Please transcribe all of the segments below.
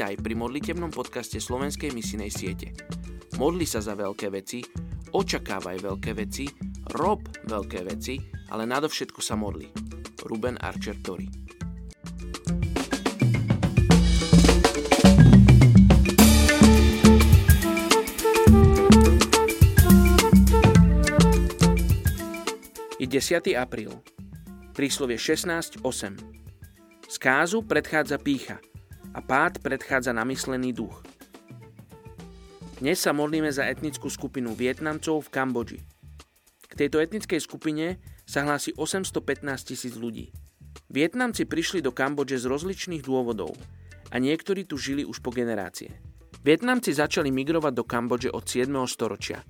Vítaj pri modlitebnom podcaste Slovenskej misinej siete. Modli sa za veľké veci, očakávaj veľké veci, rob veľké veci, ale nadovšetko sa modli. Ruben Archer Tori Je 10. apríl. Príslovie 16.8. Skázu predchádza pícha – a pád predchádza namyslený duch. Dnes sa modlíme za etnickú skupinu Vietnamcov v Kambodži. K tejto etnickej skupine sa hlási 815 tisíc ľudí. Vietnamci prišli do Kambodže z rozličných dôvodov a niektorí tu žili už po generácie. Vietnamci začali migrovať do Kambodže od 7. storočia,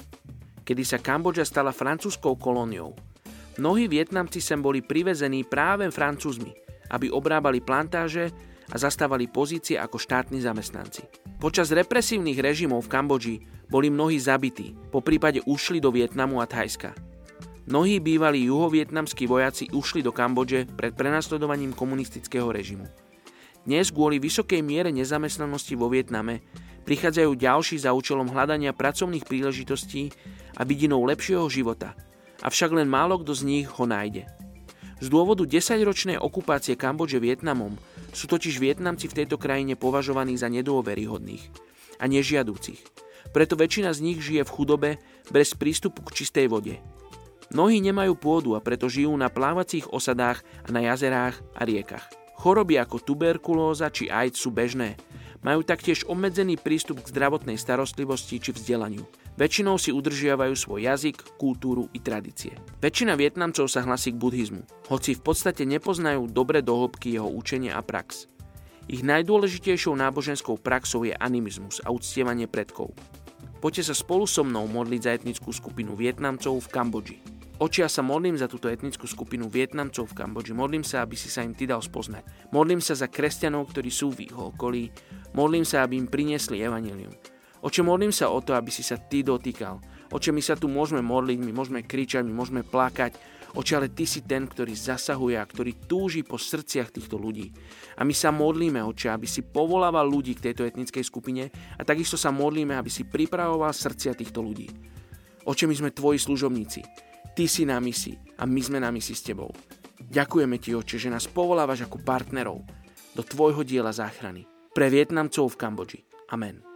kedy sa Kambodža stala francúzskou kolóniou. Mnohí Vietnamci sem boli privezení práve francúzmi, aby obrábali plantáže a zastávali pozície ako štátni zamestnanci. Počas represívnych režimov v Kambodži boli mnohí zabití, po prípade ušli do Vietnamu a Thajska. Mnohí bývalí juhovietnamskí vojaci ušli do Kambodže pred prenasledovaním komunistického režimu. Dnes kvôli vysokej miere nezamestnanosti vo Vietname prichádzajú ďalší za účelom hľadania pracovných príležitostí a vidinou lepšieho života, avšak len málo kto z nich ho nájde. Z dôvodu 10-ročnej okupácie Kambodže Vietnamom sú totiž Vietnamci v tejto krajine považovaní za nedôveryhodných a nežiadúcich. Preto väčšina z nich žije v chudobe bez prístupu k čistej vode. Mnohí nemajú pôdu a preto žijú na plávacích osadách a na jazerách a riekach. Choroby ako tuberkulóza či AIDS sú bežné. Majú taktiež obmedzený prístup k zdravotnej starostlivosti či vzdelaniu. Väčšinou si udržiavajú svoj jazyk, kultúru i tradície. Väčšina Vietnamcov sa hlasí k buddhizmu, hoci v podstate nepoznajú dobre dohlbky jeho učenia a prax. Ich najdôležitejšou náboženskou praxou je animizmus a uctievanie predkov. Poďte sa spolu so mnou modliť za etnickú skupinu Vietnamcov v Kambodži. Oči ja sa modlím za túto etnickú skupinu Vietnamcov v Kambodži. Modlím sa, aby si sa im ty dal spoznať. Modlím sa za kresťanov, ktorí sú v ich okolí. Modlím sa, aby im priniesli evanilium. Oče, modlím sa o to, aby si sa Ty dotýkal. Oče, my sa tu môžeme modliť, my môžeme kričať, my môžeme plakať. Oče, ale Ty si ten, ktorý zasahuje a ktorý túži po srdciach týchto ľudí. A my sa modlíme, Oče, aby si povolával ľudí k tejto etnickej skupine a takisto sa modlíme, aby si pripravoval srdcia týchto ľudí. Oče, my sme Tvoji služobníci. Ty si na misi a my sme na misi s Tebou. Ďakujeme Ti, Oče, že nás povolávaš ako partnerov do Tvojho diela záchrany pre Vietnamcov v Kambodži. Amen.